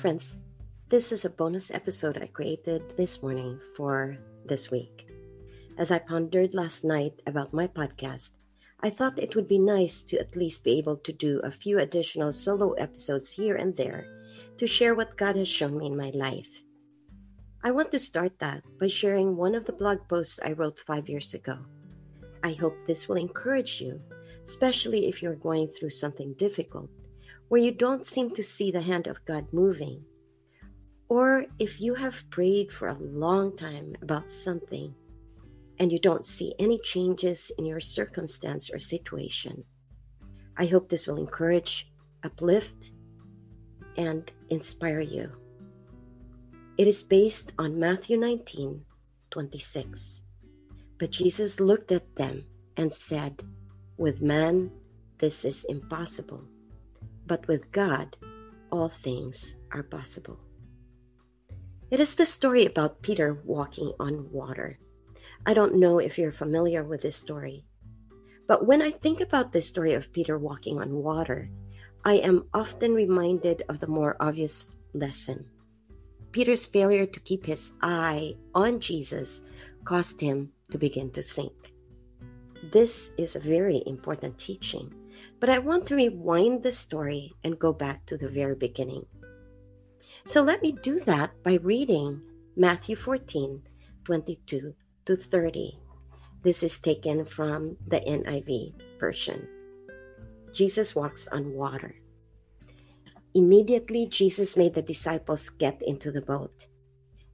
friends. This is a bonus episode I created this morning for this week. As I pondered last night about my podcast, I thought it would be nice to at least be able to do a few additional solo episodes here and there to share what God has shown me in my life. I want to start that by sharing one of the blog posts I wrote five years ago. I hope this will encourage you, especially if you're going through something difficult where you don't seem to see the hand of God moving. Or if you have prayed for a long time about something and you don't see any changes in your circumstance or situation. I hope this will encourage, uplift, and inspire you. It is based on Matthew 19 26. But Jesus looked at them and said, With man, this is impossible but with God, all things are possible. It is the story about Peter walking on water. I don't know if you're familiar with this story, but when I think about the story of Peter walking on water, I am often reminded of the more obvious lesson. Peter's failure to keep his eye on Jesus caused him to begin to sink. This is a very important teaching but I want to rewind the story and go back to the very beginning. So let me do that by reading Matthew 14 22 to 30. This is taken from the NIV version. Jesus walks on water. Immediately, Jesus made the disciples get into the boat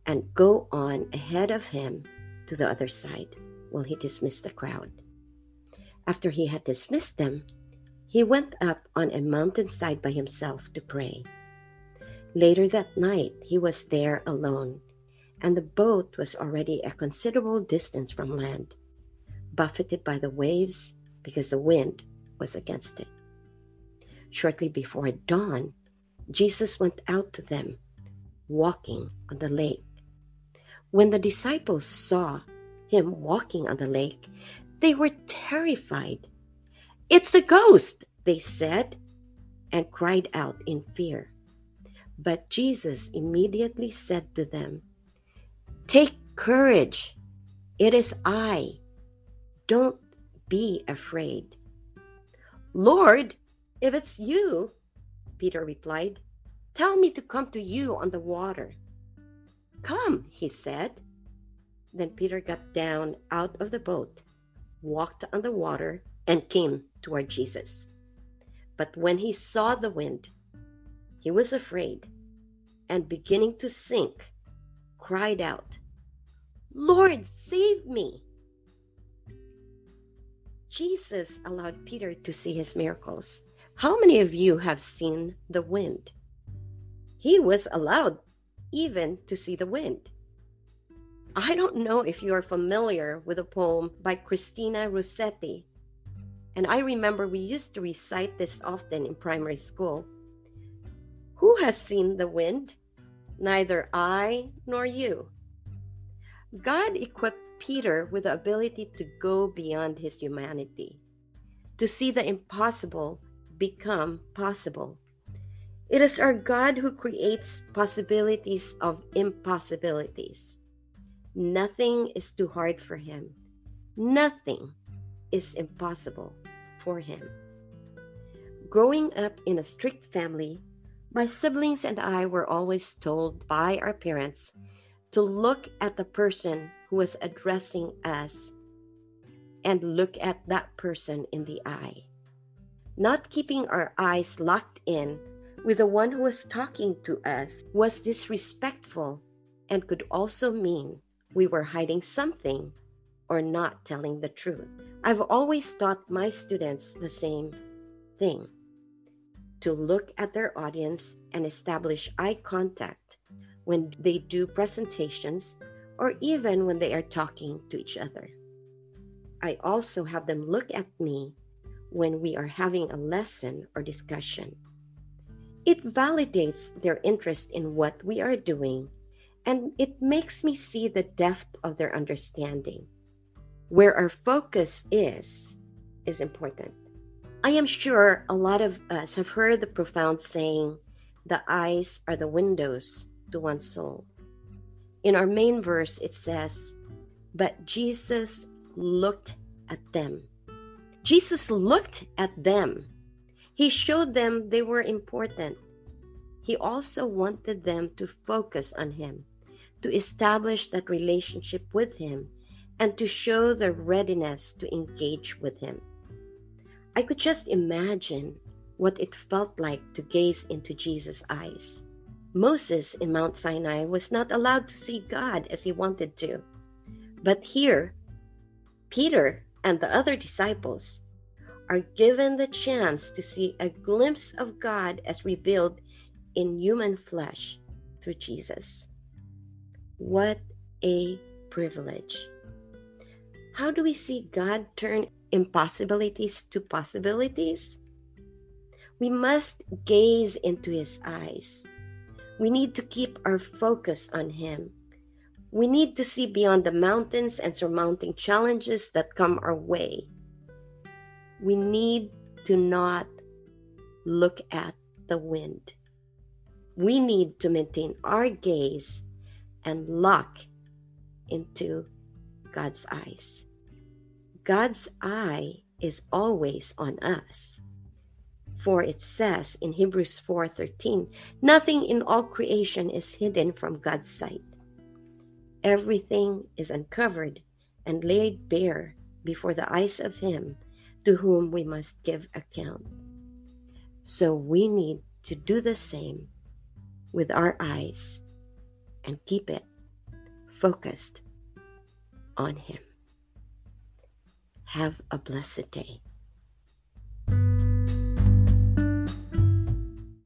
and go on ahead of him to the other side while he dismissed the crowd. After he had dismissed them, he went up on a mountainside by himself to pray. Later that night, he was there alone, and the boat was already a considerable distance from land, buffeted by the waves because the wind was against it. Shortly before dawn, Jesus went out to them, walking on the lake. When the disciples saw him walking on the lake, they were terrified it's a ghost, they said, and cried out in fear. But Jesus immediately said to them, Take courage, it is I. Don't be afraid. Lord, if it's you, Peter replied, tell me to come to you on the water. Come, he said. Then Peter got down out of the boat, walked on the water, and came toward Jesus. But when he saw the wind, he was afraid and beginning to sink, cried out, Lord, save me! Jesus allowed Peter to see his miracles. How many of you have seen the wind? He was allowed even to see the wind. I don't know if you are familiar with a poem by Christina Rossetti and I remember we used to recite this often in primary school. Who has seen the wind? Neither I nor you. God equipped Peter with the ability to go beyond his humanity, to see the impossible become possible. It is our God who creates possibilities of impossibilities. Nothing is too hard for him. Nothing is impossible for him. Growing up in a strict family, my siblings and I were always told by our parents to look at the person who was addressing us and look at that person in the eye. Not keeping our eyes locked in with the one who was talking to us was disrespectful and could also mean we were hiding something or not telling the truth. I've always taught my students the same thing to look at their audience and establish eye contact when they do presentations or even when they are talking to each other. I also have them look at me when we are having a lesson or discussion. It validates their interest in what we are doing and it makes me see the depth of their understanding where our focus is is important. I am sure a lot of us have heard the profound saying, the eyes are the windows to one's soul. In our main verse, it says, But Jesus looked at them. Jesus looked at them. He showed them they were important. He also wanted them to focus on Him, to establish that relationship with Him, and to show their readiness to engage with Him. I could just imagine what it felt like to gaze into Jesus' eyes. Moses in Mount Sinai was not allowed to see God as he wanted to. But here, Peter and the other disciples are given the chance to see a glimpse of God as revealed in human flesh through Jesus. What a privilege! How do we see God turn impossibilities to possibilities? We must gaze into His eyes. We need to keep our focus on Him. We need to see beyond the mountains and surmounting challenges that come our way. We need to not look at the wind. We need to maintain our gaze and look into God's eyes. God's eye is always on us. For it says in Hebrews 4:13, nothing in all creation is hidden from God's sight. Everything is uncovered and laid bare before the eyes of him to whom we must give account. So we need to do the same with our eyes and keep it focused on him. Have a blessed day.